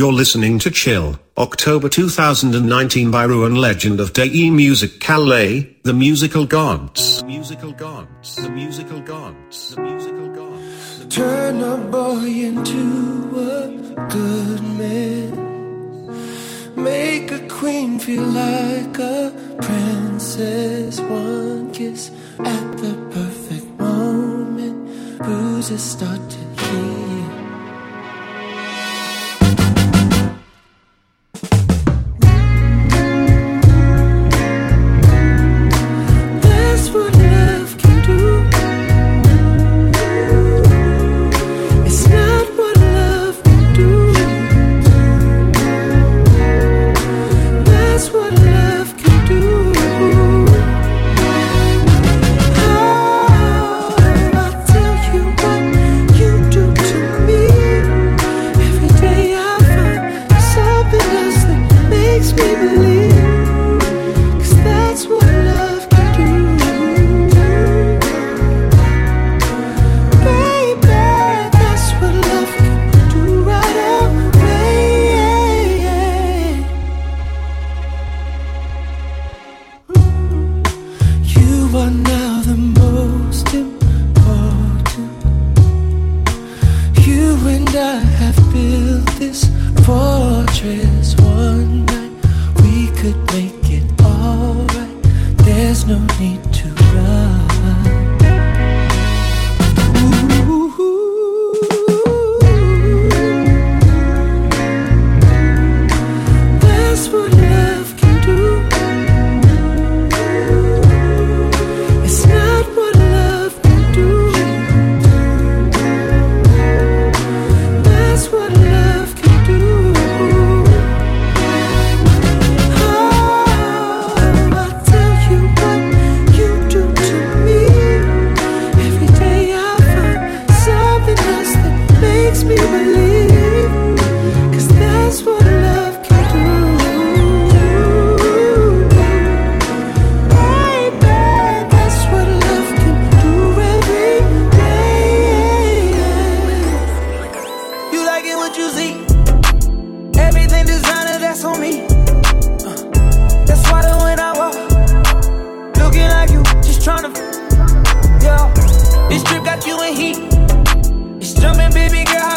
You're listening to Chill, October 2019 by Ruin Legend of Day Music Calais, The Musical Gods. The Musical Gods. The Musical Gods. The Musical Gods. Turn a boy into a good man. Make a queen feel like a princess. One kiss at the perfect moment. Bruises start to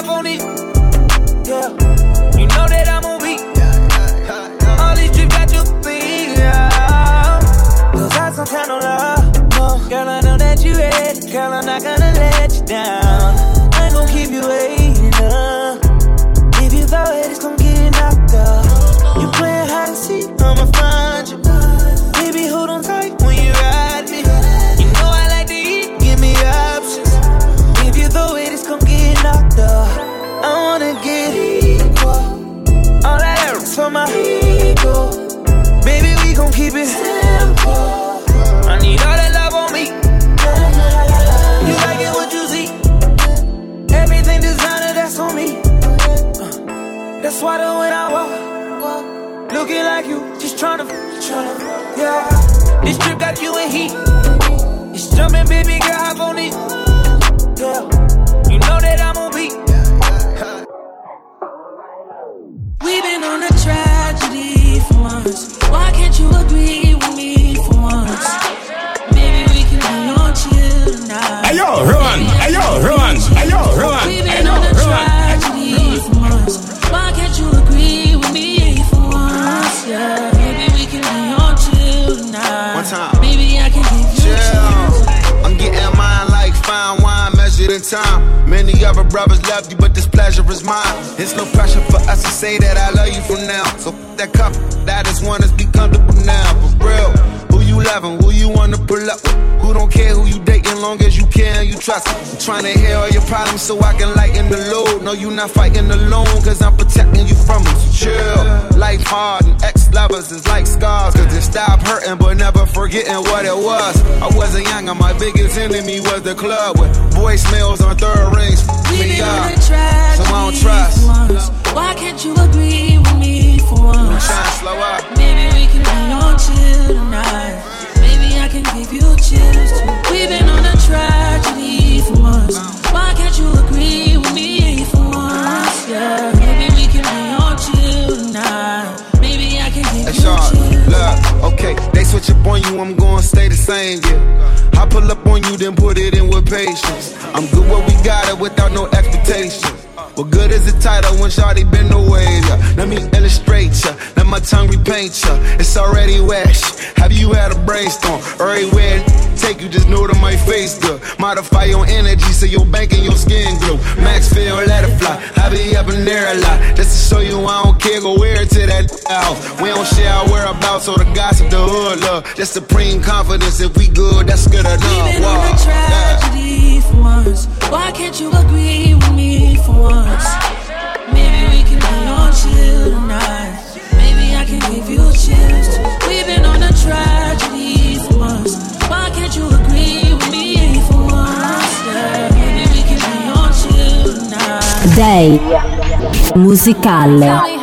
hop on it. Yeah, you know that I'm on beat. All these trips got you beat. Yeah. Cause I some kind of love. No. Girl, I know that you ready. Girl, I'm not gonna let you down. Keep it simple. I need all that love on me. You like it what you see. Everything designer, that's on me. Uh, That's why the when I walk, looking like you, just tryna, tryna, yeah. This trip got you in heat. It's jumping, baby girl, hop on it. Yeah, once. Why can't you agree with me for once? Maybe we can be on chill tonight. Hey yo, run! Hey yo, run! Hey yo, run! We've Hey been yo, on a run! tragedy for once. Why can't you agree with me for once? Yeah, maybe we can be on chill tonight. One time. Maybe I can give you a chance. Chill. I'm getting mine like fine wine measured in time. Many other brothers love you, but this pleasure is mine. It's no pressure for us to say that I love you from now. So that cup, that is one, let's be comfortable now. For real, loving, who you wanna pull up with, who don't care who you dating, long as you care and you trust. I'm trying to hear all your problems so I can lighten the load. No, you not fighting alone, cause I'm protecting you from them. So chill, life hard and ex lovers is like scars. Cause they stop hurting, but never forgetting what it was. I wasn't young, and my biggest enemy was the club with voicemails on third rings. We've Me been on up. a So I don't trust. once. Why can't you agree with me for once? Trying to slow up. Maybe we can be on chill tonight. Maybe I can give you chills too. We've been on a tragedy for once. Why can't you agree same, yeah. I pull up on you, then put it in with patience. I'm good where we got it without no expectations. What good is the title when Shawty been away? Yeah. Let me illustrate ya, let my tongue repaint ya. It's already wet. Have you had a brainstorm? Everywhere take you, just know that my face good. Modify your energy so your bank and your skin glow. Max let it fly. I be up in there a lot. Just to show you I don't care, go wear it to that house. We don't share our whereabouts or the gossip, the hood love. Just supreme confidence. If we good, that's good enough. We've been Wow. on a tragedy for once. Why can't you agree with me for once? Maybe we can be on chill tonight. Maybe I can give you chills. We've been on a tragedy for once. Why can't you Day musicale.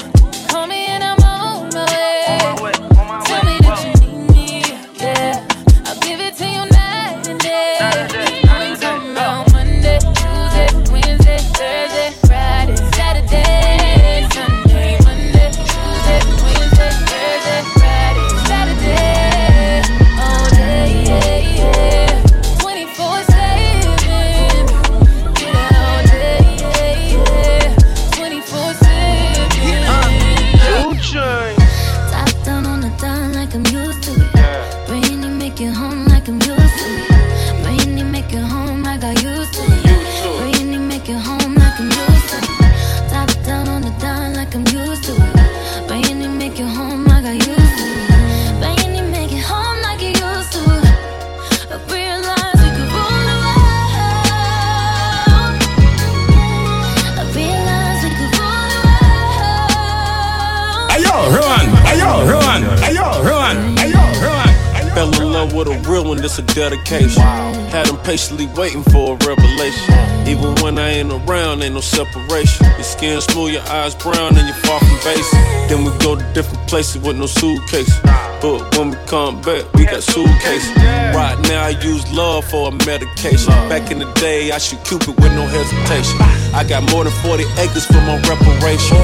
With a real one, this a dedication. Had them patiently waiting for a revelation. Even when I ain't around, ain't no separation. Your skin smooth, your eyes brown, and you're far from basic. Then we go to different places with no suitcase. But when we come back, we got suitcases. Right now, I use love for a medication. Back in the day, I shoot Cupid with no hesitation. I got more than 40 acres for my reparation.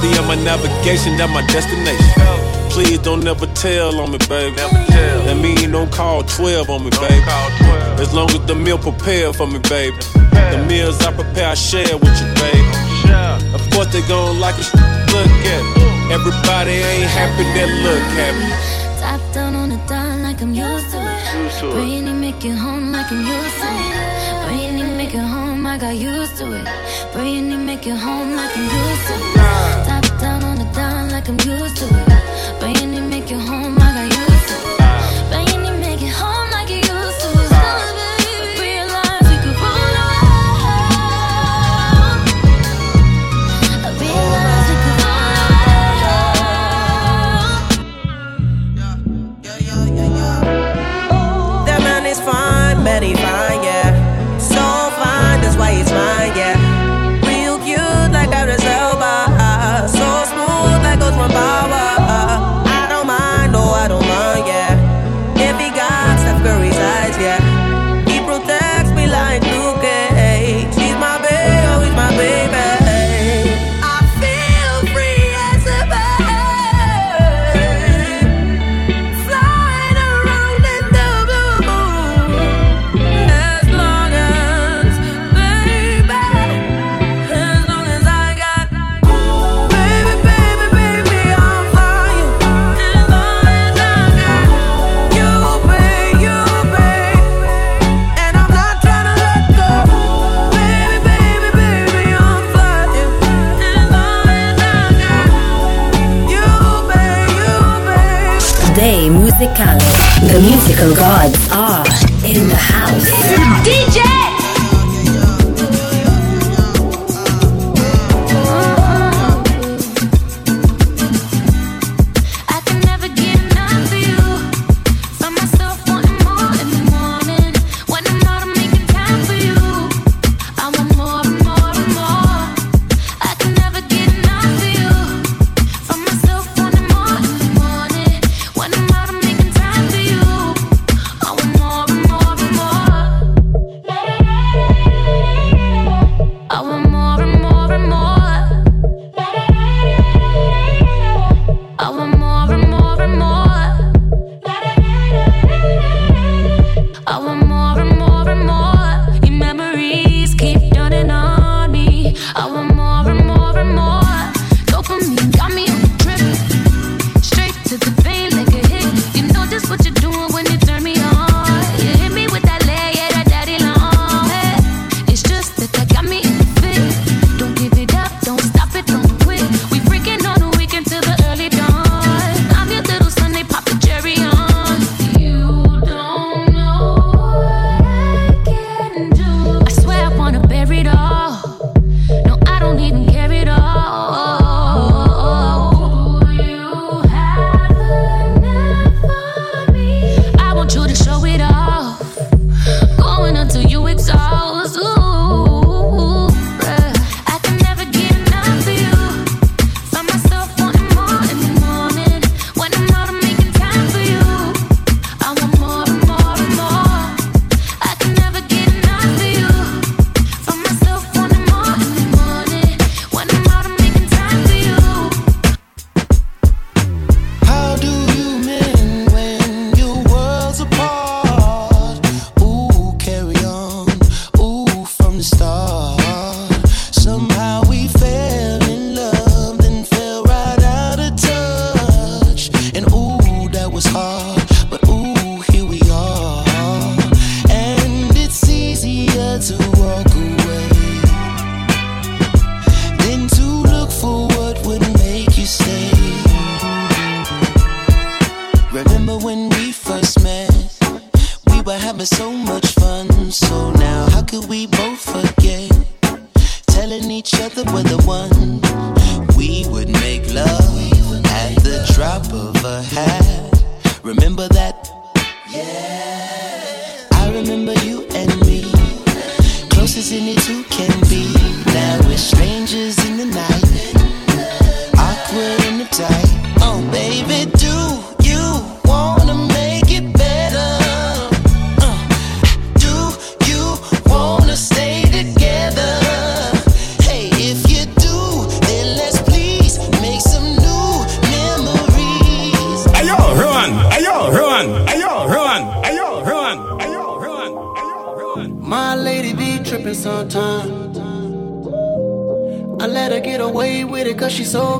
Be on my navigation, that my destination. Please don't never tell on me, baby. That mean don't call 12 on me, baby. As long as the meal prepared for me, baby. The meals I prepare, I share with you, baby. Of course they gon' like it, look at it. Everybody ain't happy, that look happy. Top down on the dime like I'm used to it. Brainy make it home like I'm used to it. Brainy make it home like I used to it. Brainy make it home like I'm used to it. Top down on the dime like I'm used to it. Brainy make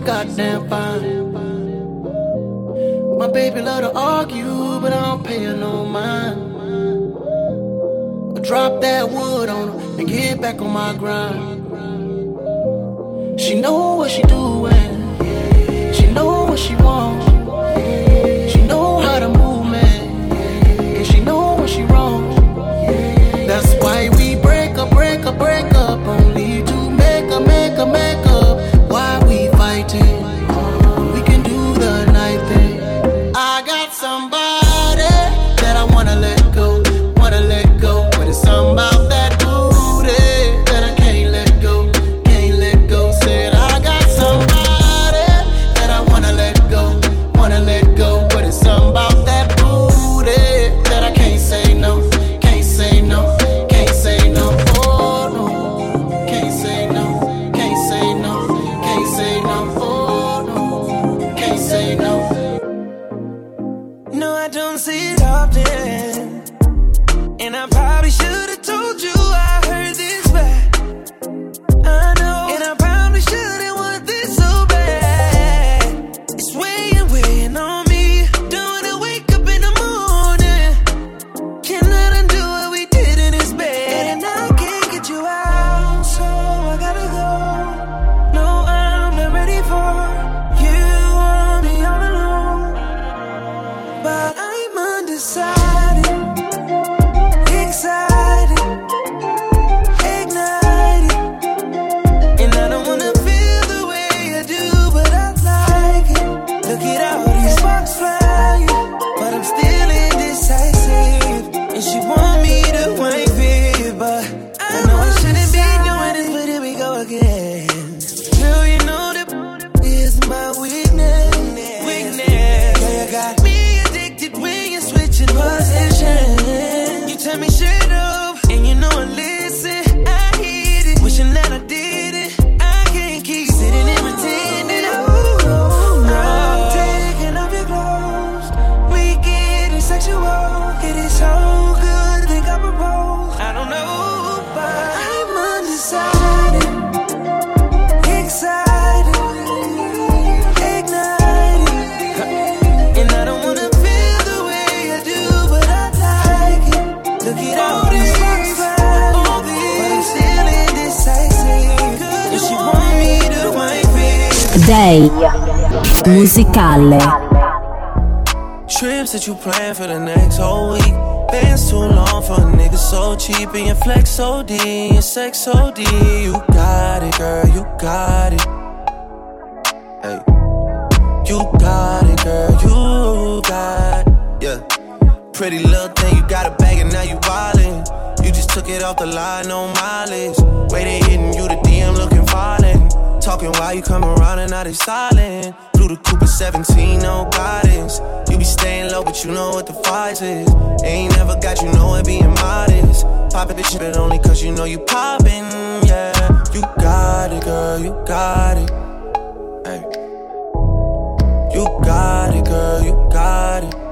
goddamn fine. My baby love to argue, but I don't pay her no mind. I drop that wood on her and get back on my grind. She know what she doing. She know what she wants. Musicale. Trips that you plan for the next whole week. Bands too long for a nigga so cheap and your flex so D, your sex so D. You got it, girl, you got it. Hey, you got it, girl, you got it. Yeah, pretty little thing, you got a bag and now you wildin'. You just took it off the line, no mileage. Talking while you come around and now they silent. Through the Cooper 17, no guidance. You be staying low, but you know what the fight is. Ain't never got you know it being modest. Poppin' this shit, but only cause you know you poppin', yeah. You got it, girl, you got it. Hey. You got it, girl, you got it.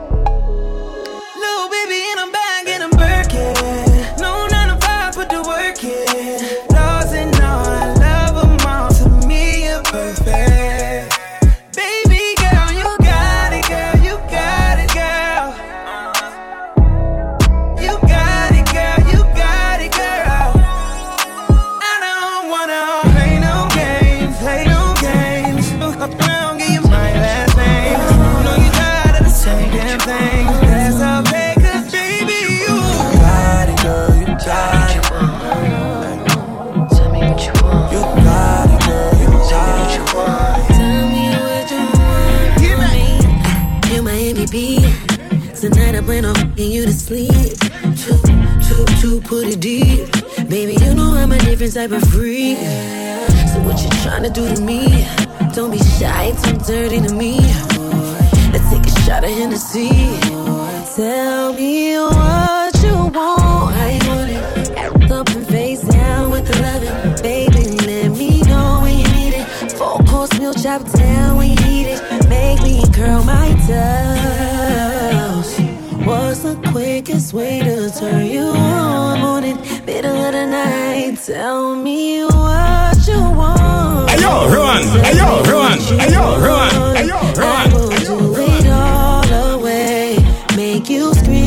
Make you scream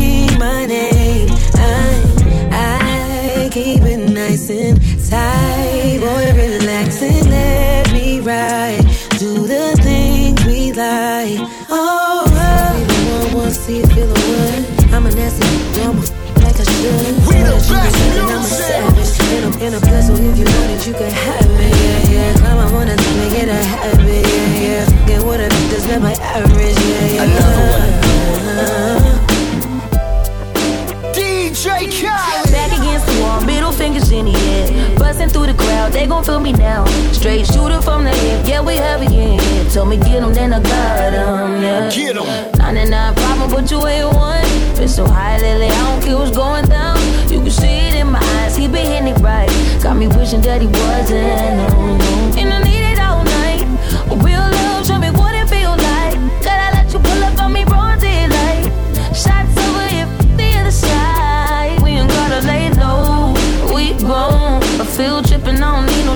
gon' feel me now. Straight shooter from the hip, yeah, we have it, yeah. Told me get 'em, then I got 'em, yeah. Get 'em. 99 problem, but you ain't one. Been so high lately, I don't care what's going down. You can see it in my eyes, he been hitting it right. Got me wishing that he wasn't, no, no.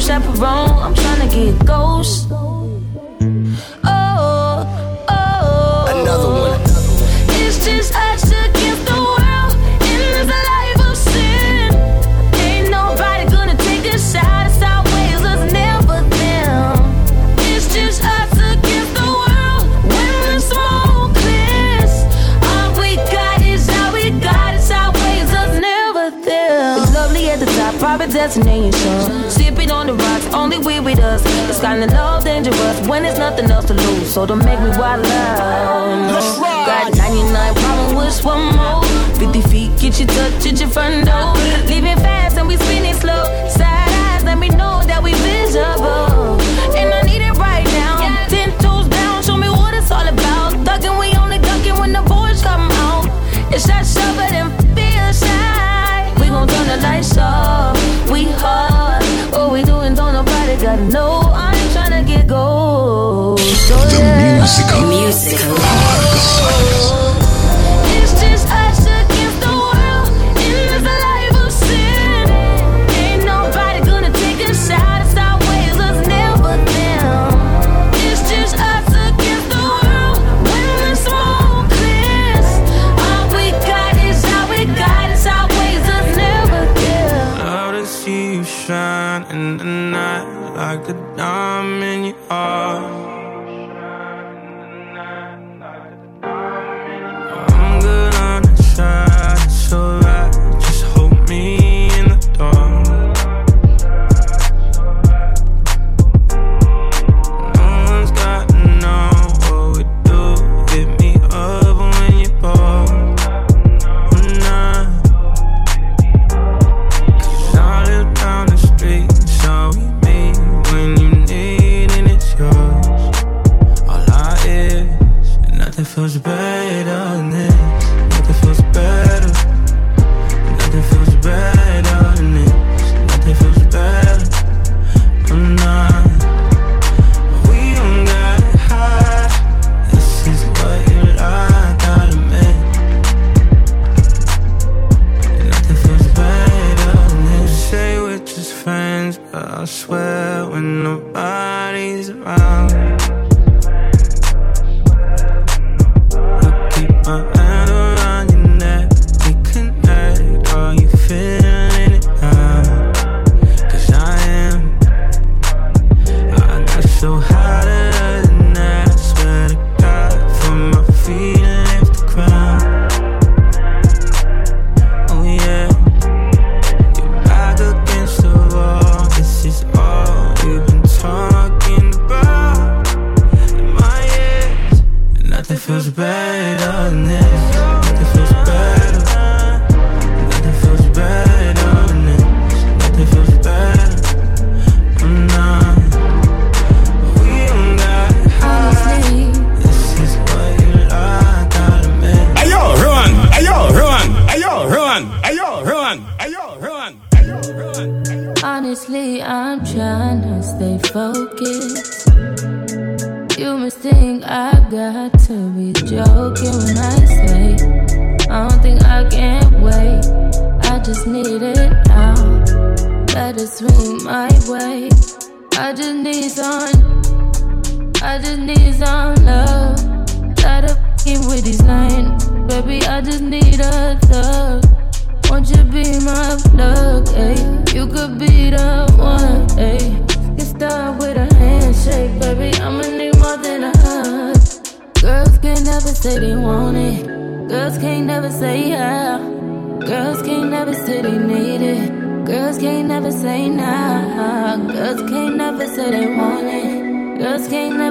Chaperone. I'm tryna get ghost. Oh, oh. Another one. It's just us against the world in this life of sin. Ain't nobody gonna take a shot. It's our ways, us never them. It's just us against the world when the smoke clears. All we got is all we got. It's our ways, us never them. It's lovely at the top, private destination. Only we with us. It's kinda love dangerous when there's nothing else to lose. So don't make me wild out. Got 99 problem with one more. 50 feet, get you touch at your front door. Leaving fast and we spinning slow. Side eyes, let me know that we visible. And I need it right now. Ten toes down, show me what it's all about. Thugging, we only ducking when the boys come out. It's that suffer and feel shy. We gon' turn the lights off. We hard. What we doing, don't nobody gotta know. I ain't tryna get gold. So yeah. Musical. It's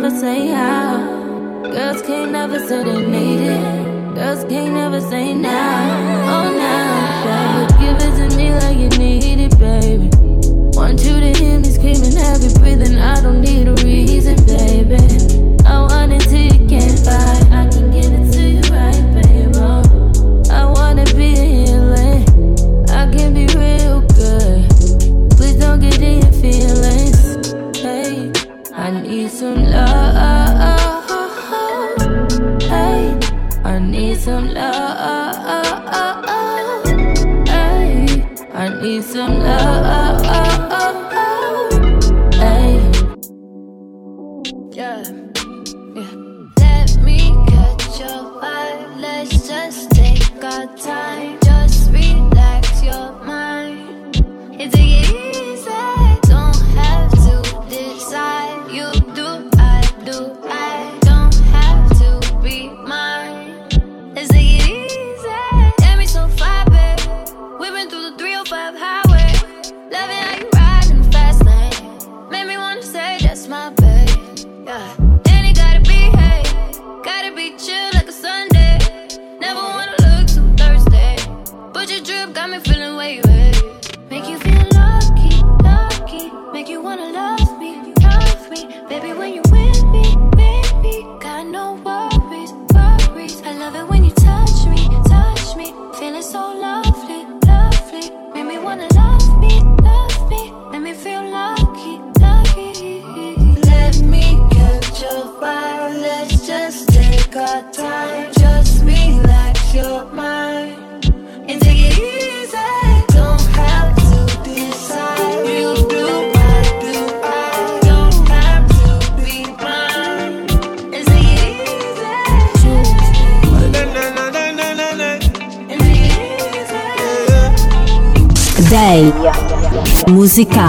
never say how. Girls can't never say they need it. Girls can't never say now. Oh, now. You give it to me like you need it, baby. Want you to hear me screaming, heavy breathing. I don't need a reason, baby. I want it till you can't fight. I can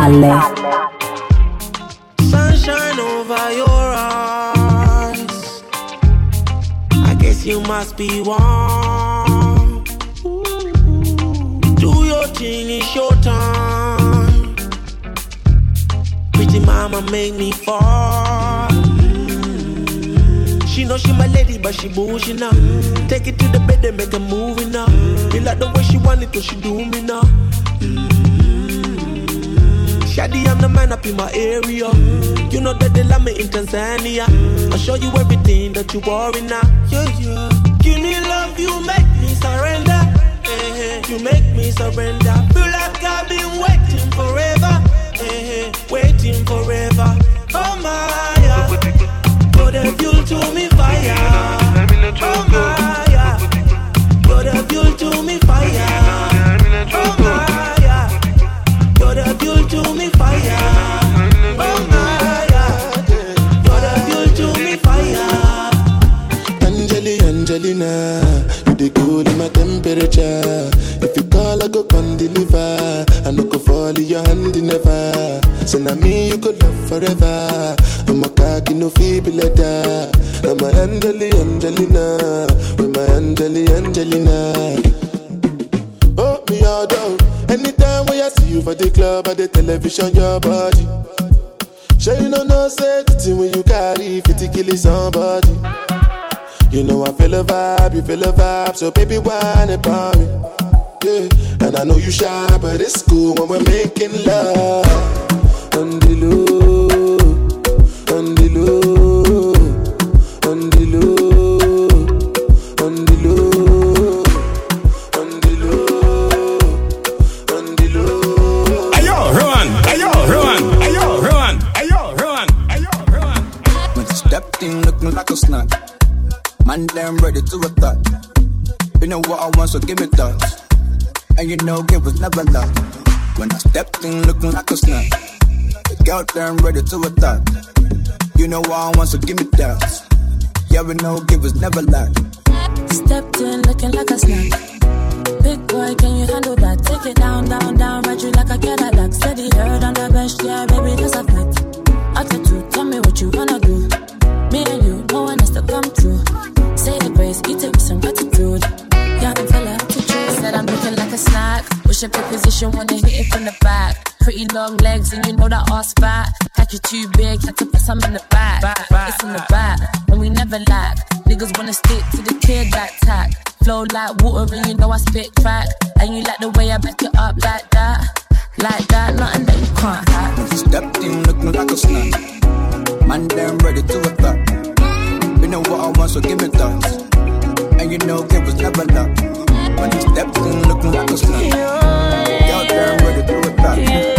Natale. You know that they love me in Tanzania. I'll show you everything that you worry now. Give me love, you make me surrender. Eh, You make me surrender. Feel like I've been waiting forever. Eh, Waiting forever. Oh my. Put the fuel to me fire. Your hand in never. So now me you could love forever. I'm a cocky no feeble letter. I'm a Angeli, Angelina, with my Angeli, Angelina. Oh, me all down. Anytime when I see you for the club or the television, your body. Sure you know no say the thing when you carry 50 kill somebody. You know I feel a vibe, you feel a vibe, so baby whine about me. Yeah, and I know you shy, but it's cool when we're making love. On you know, it was never luck. When I stepped in looking like a snack. The girl damn ready to attack. You know I want, so give me that. Yeah, we know, it was never luck. Stepped in looking like a snack. Big boy, can you handle that? Take it down, down, down, ride you like a Cadillac. Steady heard on the bench, yeah, baby, that's a fact. Attitude, tell me what you wanna do. Me and you, no one has to come through. Say the grace, eat it with some gratitude. Snack. Push position, wanna hit it from the back. Pretty long legs, and you know that ass fat. Like you too big, had to put some in the back. It's in the back, and we never lack. Niggas wanna stick to the kid like tack. Flow like water, and you know I spit crack. And you like the way I back it up like that. Like that, nothing that you can't hack. Stepped in looking like a snack. Man, damn ready to attack. You know what I want, so give me that. And you know, it was never luck. When she stepped in looking like a snack. Girl, damn ready to attack.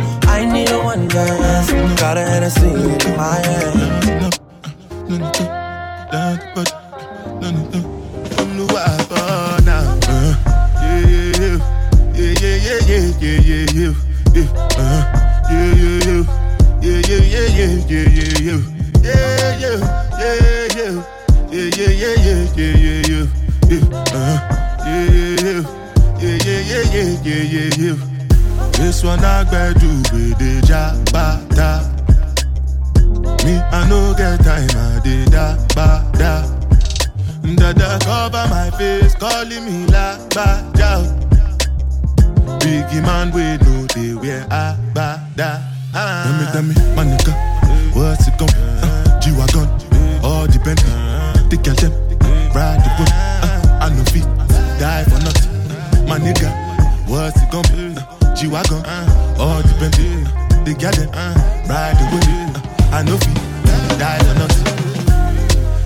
A one dance. Got a Hennessy in my hand. Yeah, yeah, yeah, yeah, yeah, yeah, yeah, uh, yeah, yeah, yeah, yeah, yeah, yeah, yeah, yeah, yeah, yeah. Yeah, yeah, yeah, yeah, yeah, yeah, yeah, yeah, yeah, yeah, yeah, yeah, uh, yeah, yeah, yeah, yeah, yeah, yeah, yeah, yeah. This one I got do with the jabata. Me, I no get time, I did da ba da. Dada cover my face, calling me la ba da. Biggie man, we know they wear a ba da. Tell me, tell me, my nigga, what's it gon' uh, G-Wagon, all the Bentley, the girl them, ride the whip, uh, I no feet, die for nothing. My nigga, what's it gon' be? Uh, G-Wagon, all the Bentley, the girl them, ride the whip, uh, I no feet, die for nothing.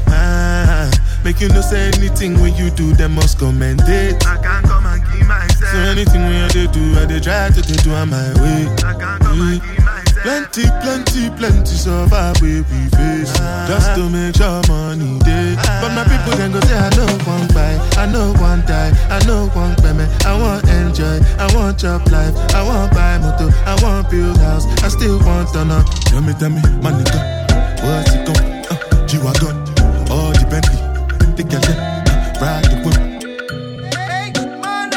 Ah, make you no say anything when you do, them must commend it. I can't come and keep myself. So anything when I do, I dey try to do on my way. I can't come and keep myself. Plenty, plenty, plenty survive where we face. Just to make sure money day But my people can go say I know one buy I know one die, I know one payment. I want enjoy, I want job life. I want buy motor, I want build house. I still want to know Tell me, tell me, my nigga What's it gon' uh, G-Wagon All the Bentley The girl uh, Ride the whip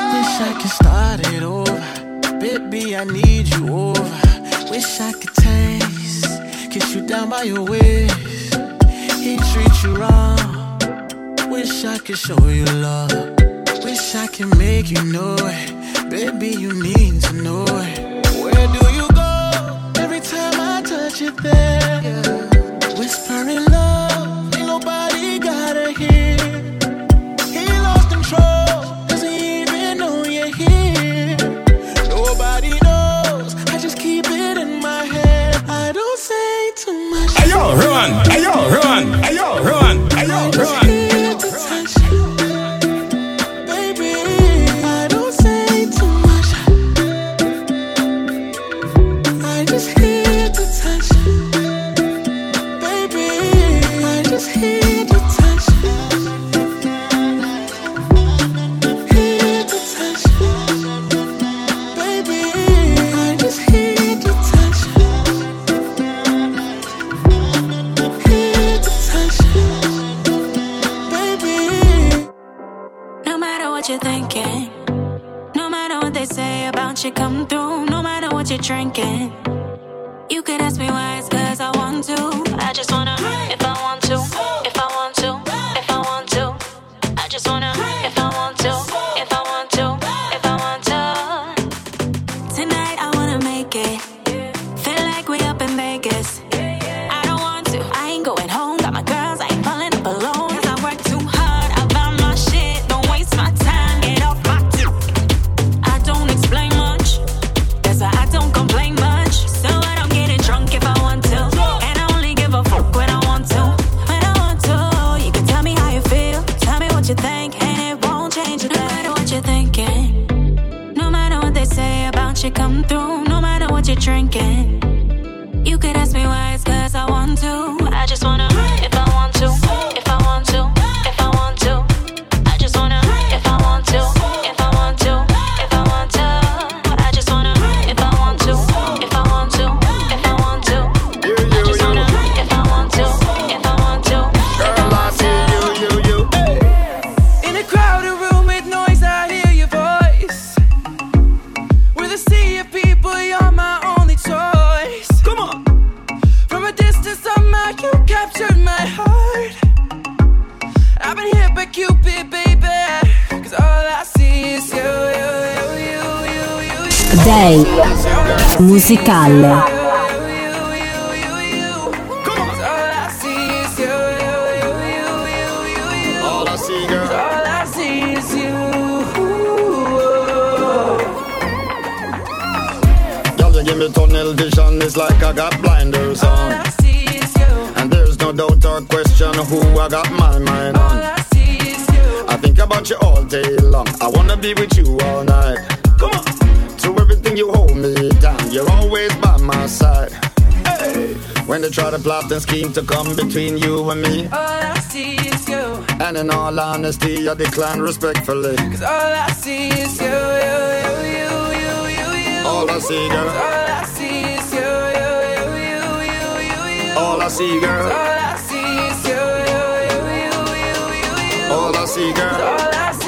Wish I could start it over. Baby, I need. Wish I could taste, kiss you down by your waist. He treat you wrong. Wish I could show you love. Wish I could make you know it. Baby, you need to know it. Where do you go? Every time I touch it there. You give me tunnel vision, it's like I got blinders on. And there's no doubt or question who I got my mind on. I. I think about you all day long. I wanna be with you all night. You hold me down, you're always by my side. Hey. When they try to plot and scheme to come between you and me, All I see is you. and in all honesty, I decline respectfully. Cause all I see is you, you, you, you, you, you, you. All I see, girl. All I see is you, you, you, you, you, you, you. All I see, girl. All I see is you, you, you, you, you, you, you. All I see, girl. All I see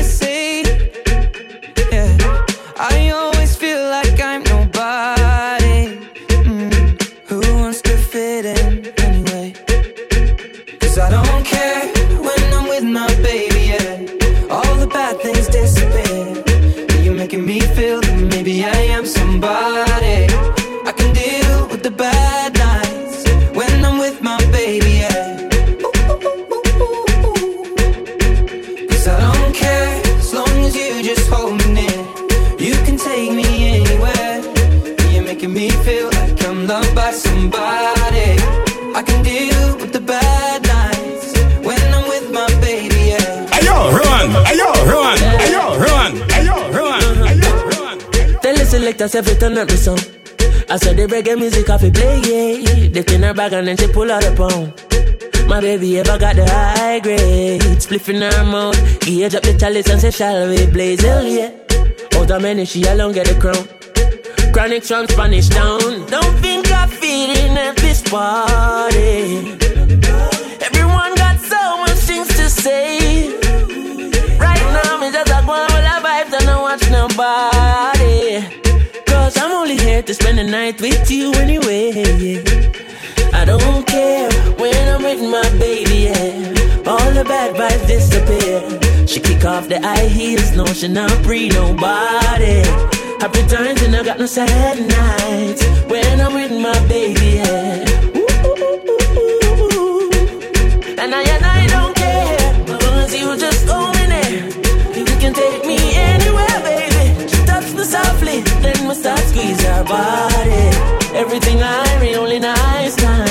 the selectors every turn up the song. I said the reggae music off it play, yeah. They in her bag and then she pull out a pound. My baby ever got the high grade, spliff in her mouth. Gauge up the chalice and say, shall we blaze? Hell yeah. Out of many, she alone get the crown. Chronic from Spanish town. Don't think I fit in at this party. Everyone got so much things to say. Right now, me just a go the and don't watch nobody. Cause I'm only here to spend the night with you anyway. I don't care when I'm with my baby, yeah. All the bad vibes disappear. She kick off the high heels, no, she not free nobody. Happy times and I got no sad nights when I'm with my baby, yeah. And I and I body. Everything I read, only nice times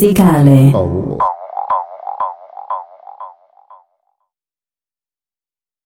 စည်းကလည်းဟုတ်